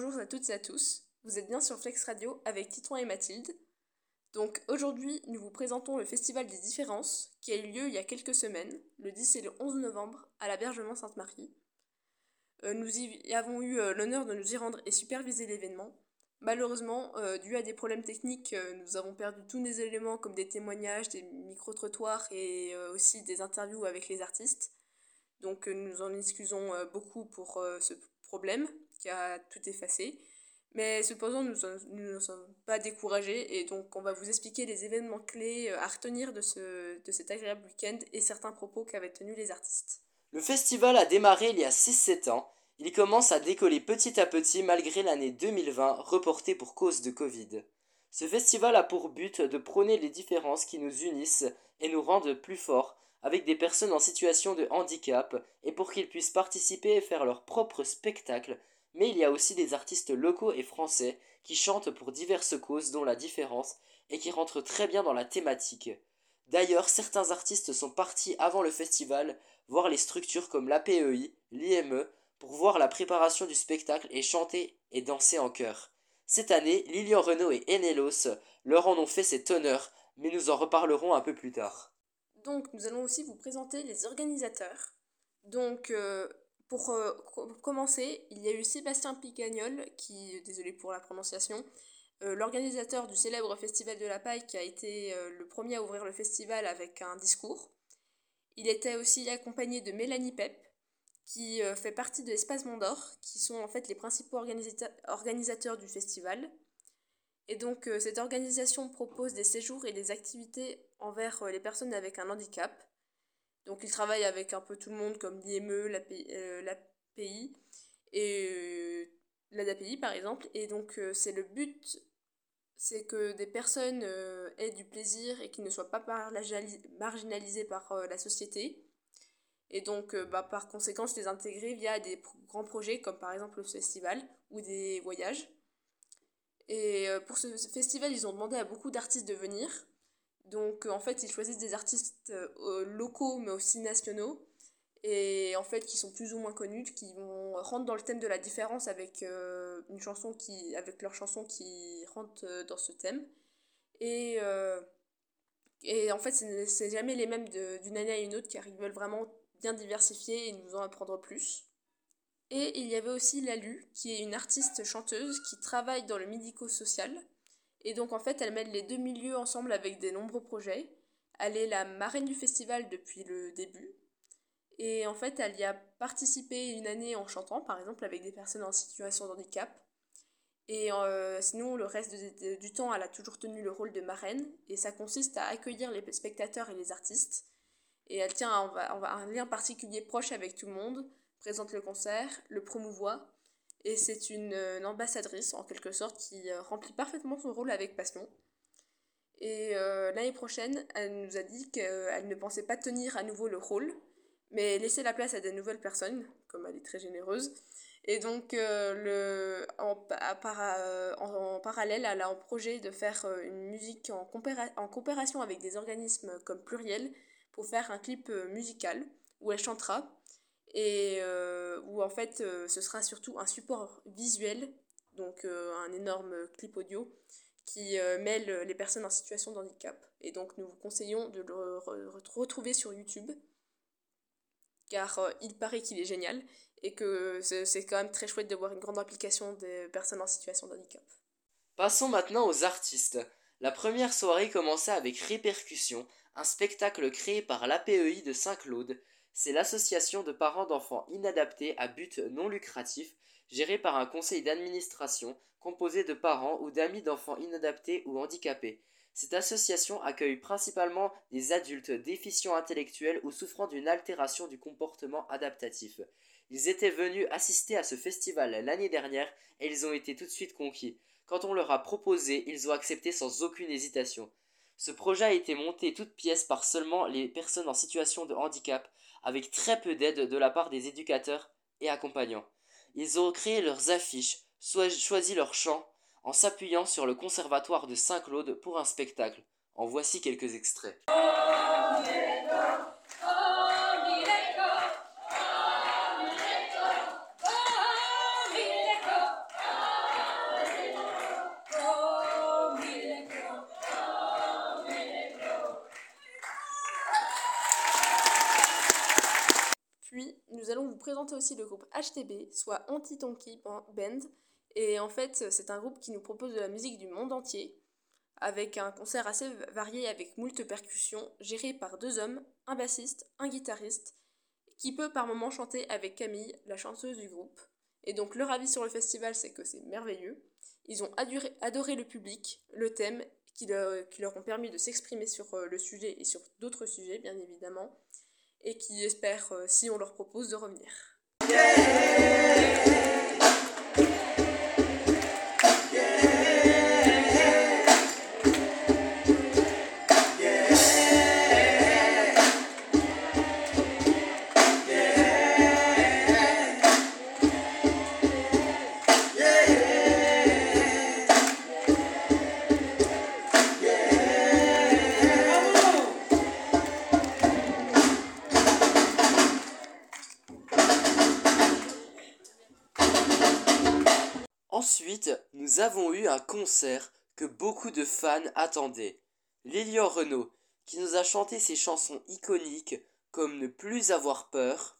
Bonjour à toutes et à tous, vous êtes bien sur Flex Radio avec Titouan et Mathilde. Donc aujourd'hui, nous vous présentons le Festival des Différences qui a eu lieu il y a quelques semaines, le 10 et le 11 novembre, à l'Abergement Sainte-Marie. Euh, nous y avons eu euh, l'honneur de nous y rendre et superviser l'événement. Malheureusement, euh, dû à des problèmes techniques, nous avons perdu tous nos éléments comme des témoignages, des micro-trottoirs et aussi des interviews avec les artistes. Donc nous en excusons beaucoup pour ce problème qui a tout effacé. Mais cependant, nous ne sommes pas découragés et donc on va vous expliquer les événements clés euh, à retenir de, ce, de cet agréable week-end et certains propos qu'avaient tenus les artistes. Le festival a démarré il y a 6-7 ans. Il commence à décoller petit à petit malgré l'année 2020 reportée pour cause de Covid. Ce festival a pour but de prôner les différences qui nous unissent et nous rendent plus forts avec des personnes en situation de handicap et pour qu'ils puissent participer et faire leur propre spectacle mais il y a aussi des artistes locaux et français qui chantent pour diverses causes dont la différence et qui rentrent très bien dans la thématique. D'ailleurs, certains artistes sont partis avant le festival voir les structures comme l'APEI, l'IME, pour voir la préparation du spectacle et chanter et danser en chœur. Cette année, Lilian Renault et Enelos leur en ont fait cet honneur, mais nous en reparlerons un peu plus tard. Donc, nous allons aussi vous présenter les organisateurs. Donc, euh, pour euh, commencer, il y a eu Sébastien Picagnol, qui, désolé pour la prononciation, euh, l'organisateur du célèbre Festival de la Paille, qui a été euh, le premier à ouvrir le festival avec un discours. Il était aussi accompagné de Mélanie Pep, qui fait partie de l'Espace Mondor, qui sont en fait les principaux organisateurs du festival. Et donc cette organisation propose des séjours et des activités envers les personnes avec un handicap. Donc il travaille avec un peu tout le monde comme l'IME, l'API euh, et euh, l'ADAPI par exemple. Et donc euh, c'est le but, c'est que des personnes aient du plaisir et qui ne soient pas marginalisées par la société. Et donc bah, par conséquent les intégrer via des grands projets comme par exemple le festival ou des voyages. Et pour ce festival, ils ont demandé à beaucoup d'artistes de venir. Donc euh, en fait, ils choisissent des artistes euh, locaux mais aussi nationaux et en fait qui sont plus ou moins connus, qui vont rentrer dans le thème de la différence avec euh, une chanson qui avec leur chanson qui rentre dans ce thème. Et et en fait, c'est jamais les mêmes d'une année à une autre car ils veulent vraiment bien diversifier et nous en apprendre plus. Et il y avait aussi Lalu, qui est une artiste chanteuse qui travaille dans le médico-social et donc en fait, elle mêle les deux milieux ensemble avec des nombreux projets. Elle est la marraine du festival depuis le début. Et en fait, elle y a participé une année en chantant, par exemple, avec des personnes en situation de handicap. Et euh, sinon, le reste du temps, elle a toujours tenu le rôle de marraine. Et ça consiste à accueillir les spectateurs et les artistes. Et elle tient un lien particulier proche avec tout le monde, présente le concert, le promouvoit et c'est une, euh, ambassadrice en quelque sorte qui euh, remplit parfaitement son rôle avec passion. Et euh, l'année prochaine, elle nous a dit qu'elle ne pensait pas tenir à nouveau le rôle, mais laisser la place à de nouvelles personnes, comme elle est très généreuse. Et donc, le, en, en, parallèle, elle a en projet de faire une musique en, en coopération avec des organismes comme Pluriel pour faire un clip musical où elle chantera et euh, où en fait euh, ce sera surtout un support visuel, donc euh, un énorme clip audio qui mêle les personnes en situation de handicap. Et donc nous vous conseillons de le retrouver sur YouTube, car il paraît qu'il est génial et que c'est quand même très chouette de voir une grande implication des personnes en situation de handicap. Passons maintenant aux artistes. La première soirée commença avec Répercussion, un spectacle créé par l'APEI de Saint-Claude, c'est l'association de parents d'enfants inadaptés à but non lucratif, gérée par un conseil d'administration composé de parents ou d'amis d'enfants inadaptés ou handicapés. Cette association accueille principalement des adultes déficients intellectuels ou souffrant d'une altération du comportement adaptatif. Ils étaient venus assister à ce festival l'année dernière et ils ont été tout de suite conquis. Quand on leur a proposé, ils ont accepté sans aucune hésitation. Ce projet a été monté toute pièce par seulement les personnes en situation de handicap, avec très peu d'aide de la part des éducateurs et accompagnants. Ils ont créé leurs affiches, choisi leurs chants, en s'appuyant sur le conservatoire de Saint-Claude pour un spectacle. En voici quelques extraits. Nous allons vous présenter aussi le groupe HTB, soit Anti-Tonky Band. Et en fait, c'est un groupe qui nous propose de la musique du monde entier, avec un concert assez varié avec moult percussions, géré par deux hommes, un bassiste, un guitariste, qui peut par moments chanter avec Camille, la chanteuse du groupe. Et donc leur avis sur le festival, c'est que c'est merveilleux. Ils ont adoré, le public, le thème, qui leur, ont permis de s'exprimer sur euh, le sujet et sur d'autres sujets, bien évidemment, et qui espèrent, euh, si on leur propose, de revenir. Nous avons eu un concert que beaucoup de fans attendaient. Lilian Renault, qui nous a chanté ses chansons iconiques comme Ne plus avoir peur.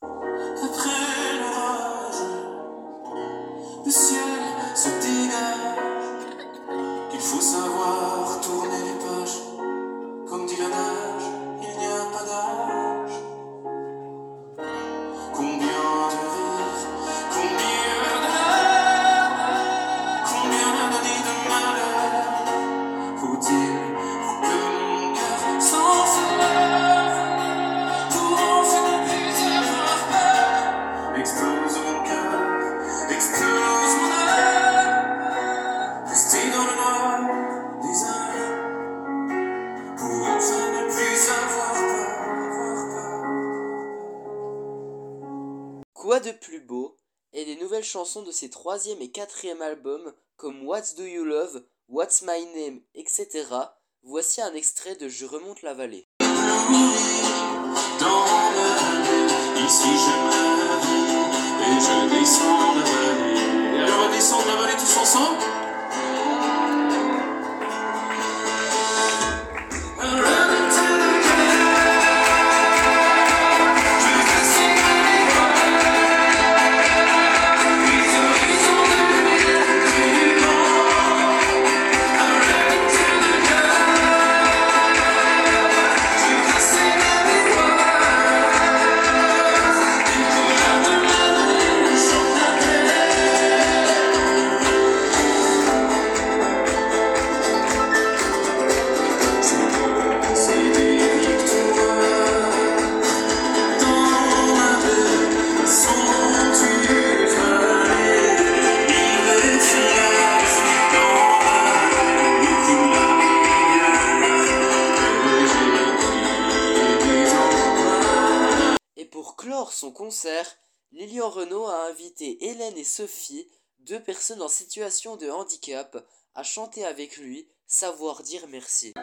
Chansons de ses troisième et quatrième albums comme What Do You Love, What's My Name, etc. Voici un extrait de Je remonte la vallée. Sophie, deux personnes en situation de handicap, à chanter avec lui Savoir dire merci.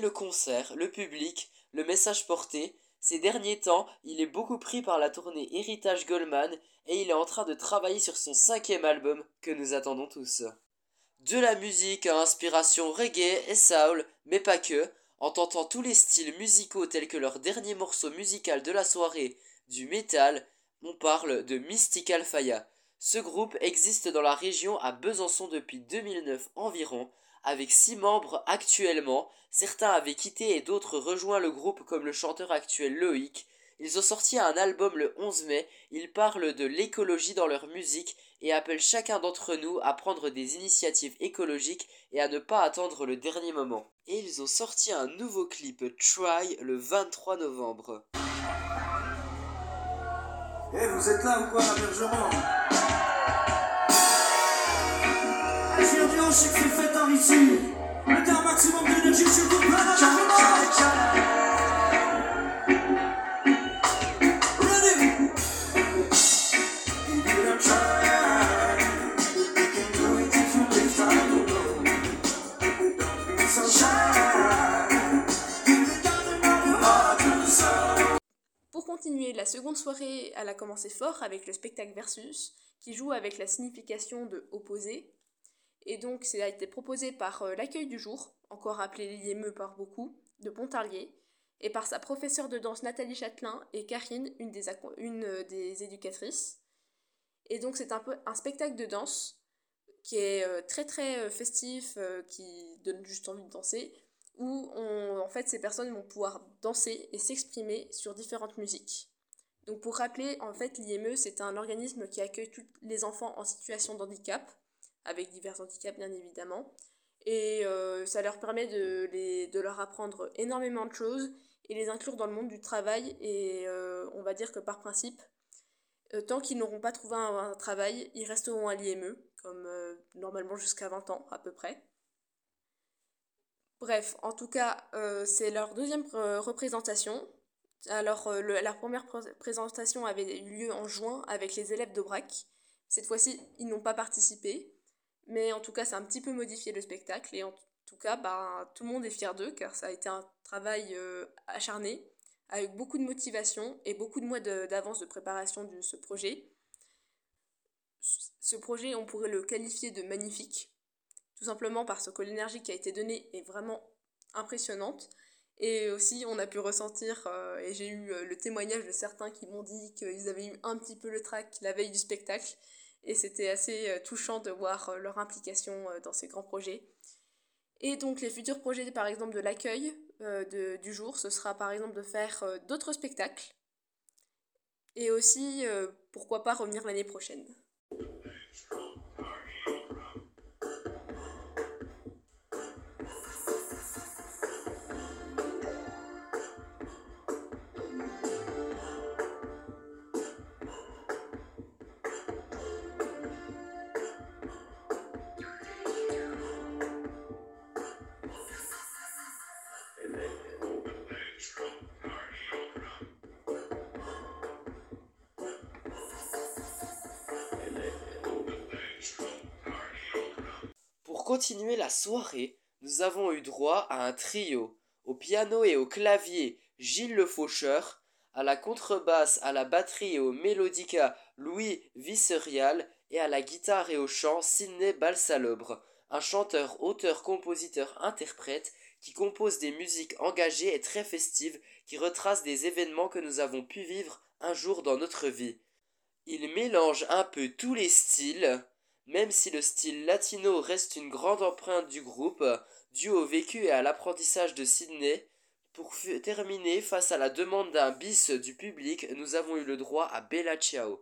Le concert, le public, le message porté. Ces derniers temps, il est beaucoup pris par la tournée Héritage Goldman et il est en train de travailler sur son cinquième album que nous attendons tous. De la musique à inspiration reggae et soul, mais pas que, en tentant tous les styles musicaux tels que leur dernier morceau musical de la soirée, du métal, on parle de Mystical Faya. Ce groupe existe dans la région à Besançon depuis 2009 environ, avec six membres actuellement. Certains avaient quitté et d'autres rejoint le groupe comme le chanteur actuel Loïc. Ils ont sorti un album le 11 mai, ils parlent de l'écologie dans leur musique et appellent chacun d'entre nous à prendre des initiatives écologiques et à ne pas attendre le dernier moment. Et ils ont sorti un nouveau clip Try le 23 novembre. Eh, vous êtes là ou quoi, Bergeron? Dit, on sait que fait Pour continuer, la seconde soirée, elle a commencé fort avec le spectacle Versus, qui joue avec la signification de opposé. Et donc, ça a été proposé par euh, l'accueil du jour, encore appelé l'IME par beaucoup, de Pontarlier, et par sa professeure de danse Nathalie Châtelain et Karine, une des, une, euh, des éducatrices. Et donc, c'est un peu un spectacle de danse qui est euh, très très festif, qui donne juste envie de danser, où en fait ces personnes vont pouvoir danser et s'exprimer sur différentes musiques. Donc pour rappeler, en fait l'IME c'est un organisme qui accueille tous les enfants en situation de handicap, avec divers handicaps bien évidemment, et euh, ça leur permet de, les, de leur apprendre énormément de choses et les inclure dans le monde du travail et euh, on va dire que par principe, euh, tant qu'ils n'auront pas trouvé un, travail, ils resteront à l'IME, comme normalement jusqu'à 20 ans à peu près. Bref, en tout cas, c'est leur deuxième représentation. Alors, la première pré- présentation avait eu lieu en juin avec les élèves d'Aubrac. Cette fois-ci, ils n'ont pas participé. Mais en tout cas, ça a un petit peu modifié le spectacle. Et en tout cas, bah, tout le monde est fier d'eux, car ça a été un travail euh, acharné, avec beaucoup de motivation et beaucoup de mois d'avance de, préparation de ce projet. Ce projet, on pourrait le qualifier de magnifique tout simplement parce que l'énergie qui a été donnée est vraiment impressionnante. Et aussi, on a pu ressentir, euh, et j'ai eu euh, le témoignage de certains qui m'ont dit qu'ils avaient eu un petit peu le trac la veille du spectacle. Et c'était assez euh, touchant de voir euh, leur implication euh, dans ces grands projets. Et donc, les futurs projets, par exemple, de l'accueil du jour, ce sera par exemple de faire d'autres spectacles. Et aussi, pourquoi pas revenir l'année prochaine. Pour continuer la soirée, nous avons eu droit à un trio. Au piano et au clavier, Gilles le Faucheur. À la contrebasse, à la batterie et au mélodica, Louis Visserial. Et à la guitare et au chant, Sidney Balsalobre. Un chanteur, auteur, compositeur, interprète qui compose des musiques engagées et très festives qui retracent des événements que nous avons pu vivre un jour dans notre vie. Il mélange un peu tous les styles, même si le style latino reste une grande empreinte du groupe, due au vécu et à l'apprentissage de Sydney, pour terminer, face à la demande d'un bis du public, nous avons eu le droit à Bella Ciao.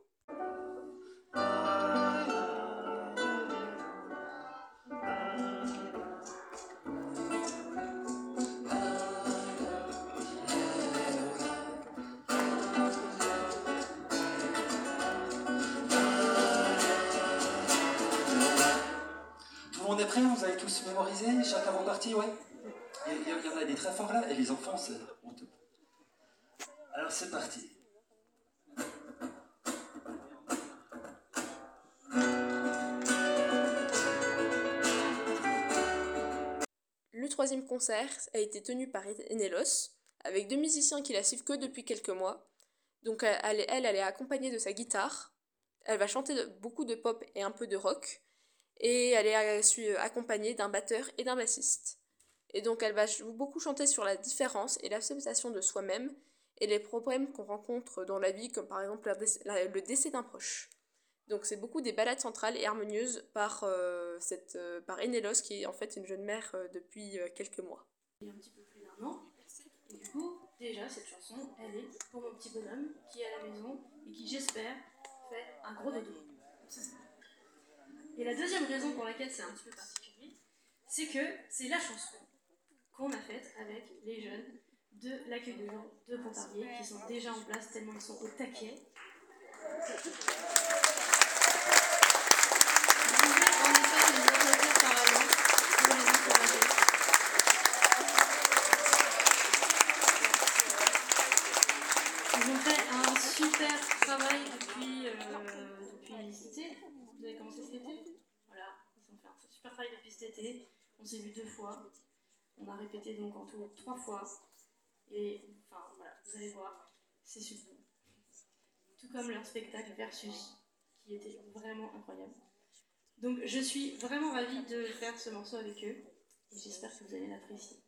Vous avez tous mémorisé Chacun vos parties, ouais il y, il y en a des très forts là, et les enfants, c'est honteux. Alors c'est parti. Le troisième concert a été tenu par Enelos, avec deux musiciens qui la suivent que depuis quelques mois. Donc elle, elle, elle est accompagnée de sa guitare. Elle va chanter beaucoup de pop et un peu de rock. Et elle est euh, su- accompagnée d'un batteur et d'un bassiste. Et donc elle va beaucoup chanter sur la différence et l'acceptation de soi-même et les problèmes qu'on rencontre dans la vie, comme par exemple le décès d'un proche. Donc c'est beaucoup des ballades centrales et harmonieuses par, euh, cette, euh, par Enelos, qui est en fait une jeune mère euh, depuis euh, quelques mois. il y a un petit peu plus d'un an. Et du coup, déjà, cette chanson, elle est pour mon petit bonhomme qui est à la maison et qui, j'espère, fait un gros dodo. Et la deuxième raison pour laquelle c'est un petit peu particulier, c'est que c'est la chanson qu'on a faite avec les jeunes de l'accueil de jour de Pontarlier qui sont déjà en place tellement ils sont au taquet. Je voudrais en effet les applaudir par avance pour les encourager. Ils ont fait un super travail depuis, euh, depuis cet été. Vous avez commencé cet été Voilà, ils ont fait un super travail depuis été. On s'est vu deux fois. On a répété donc en tout trois fois. Et enfin voilà, vous allez voir, c'est super. Tout comme leur spectacle Versus, qui était vraiment incroyable. Donc je suis vraiment ravie de faire ce morceau avec eux. Et j'espère que vous allez l'apprécier.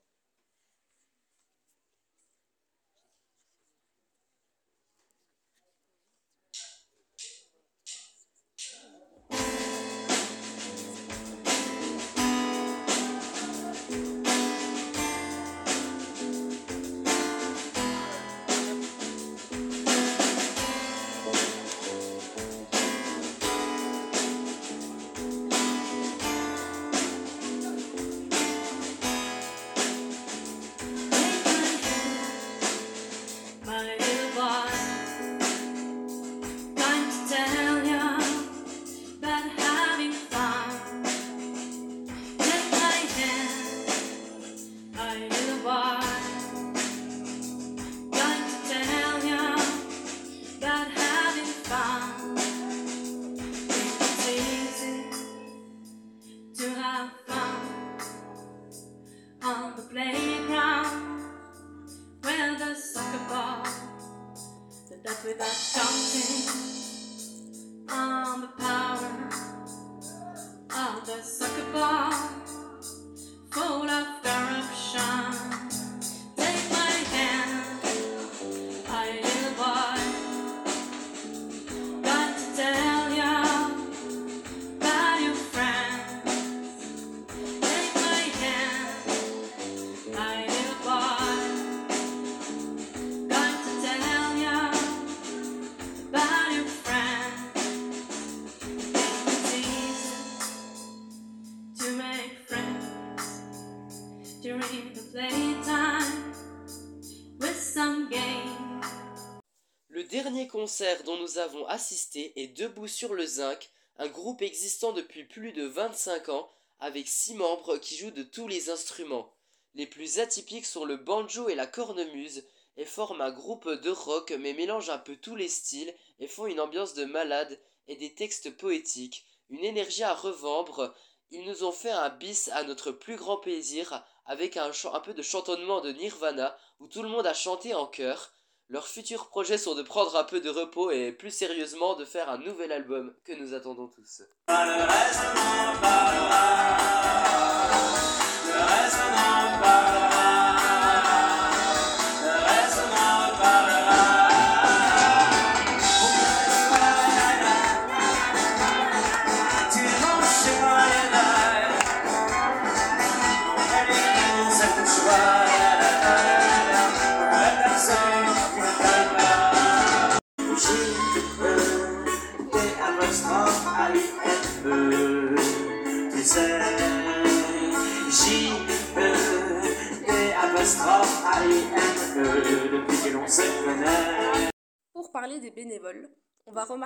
Concert dont nous avons assisté est Debout sur le Zinc, un groupe existant depuis plus de 25 ans avec 6 membres qui jouent de tous les instruments. Les plus atypiques sont le banjo et la cornemuse et forment un groupe de rock mais mélangent un peu tous les styles et font une ambiance de malade et des textes poétiques, une énergie à revendre. Ils nous ont fait un bis à notre plus grand plaisir avec un, un peu de chantonnement de Nirvana où tout le monde a chanté en chœur. Leurs futurs projets sont de prendre un peu de repos et plus sérieusement de faire un nouvel album que nous attendons tous. J-E-T-apostrophe-I-N-E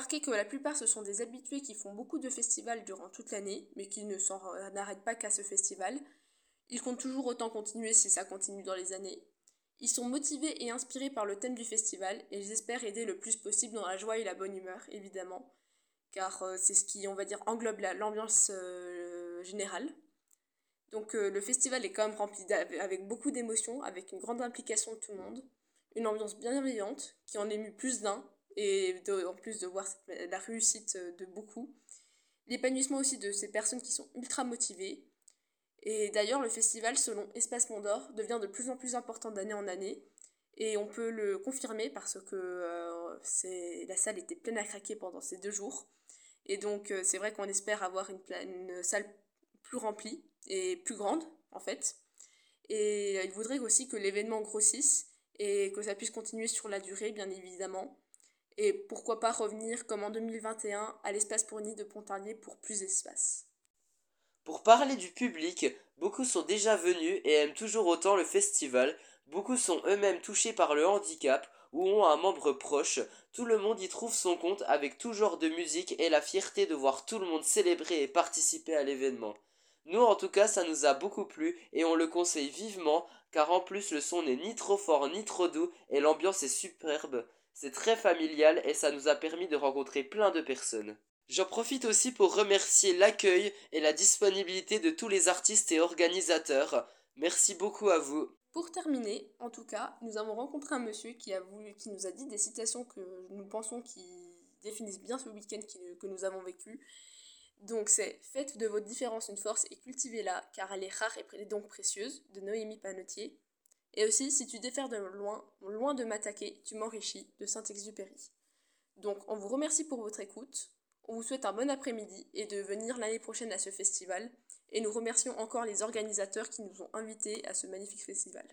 que la plupart ce sont des habitués qui font beaucoup de festivals durant toute l'année, mais qui ne s'en n'arrêtent pas qu'à ce festival. Ils comptent toujours autant continuer si ça continue dans les années. Ils sont motivés et inspirés par le thème du festival et ils espèrent aider le plus possible dans la joie et la bonne humeur, évidemment, car euh, c'est ce qui, on va dire, englobe la- l'ambiance euh, générale. Donc euh, le festival est quand même rempli avec beaucoup d'émotions, avec une grande implication de tout le monde, une ambiance bienveillante qui en émue plus d'un, et en plus de voir la réussite euh, de beaucoup. l'épanouissement aussi de ces personnes qui sont ultra motivées. Et d'ailleurs, le festival, selon Espace Mont d'Or, devient de plus en plus important d'année en année. Et on peut le confirmer parce que euh, la salle était pleine à craquer pendant ces deux jours. Et donc, euh, c'est vrai qu'on espère avoir une salle plus remplie et plus grande, en fait. Et euh, il voudrait aussi que l'événement grossisse et que ça puisse continuer sur la durée, bien évidemment. Et pourquoi pas revenir, comme en 2021, à l'espace Pourny de Pontarlier pour plus d'espace. Pour parler du public, beaucoup sont déjà venus et aiment toujours autant le festival, beaucoup sont eux-mêmes touchés par le handicap ou ont un membre proche, tout le monde y trouve son compte avec tout genre de musique et la fierté de voir tout le monde célébrer et participer à l'événement. Nous en tout cas ça nous a beaucoup plu et on le conseille vivement car en plus le son n'est ni trop fort ni trop doux et l'ambiance est superbe. C'est très familial et ça nous a permis de rencontrer plein de personnes. J'en profite aussi pour remercier l'accueil et la disponibilité de tous les artistes et organisateurs. Merci beaucoup à vous. Pour terminer, en tout cas, nous avons rencontré un monsieur qui, nous a dit des citations que nous pensons qui définissent bien ce week-end que nous avons vécu. Donc c'est Faites de votre différence une force et cultivez-la, car elle est rare et donc précieuse, de Noémie Panotier. Et aussi, si tu défères de loin, loin de m'attaquer, tu m'enrichis, de Saint-Exupéry. Donc on vous remercie pour votre écoute, on vous souhaite un bon après-midi et de venir l'année prochaine à ce festival. Et nous remercions encore les organisateurs qui nous ont invités à ce magnifique festival.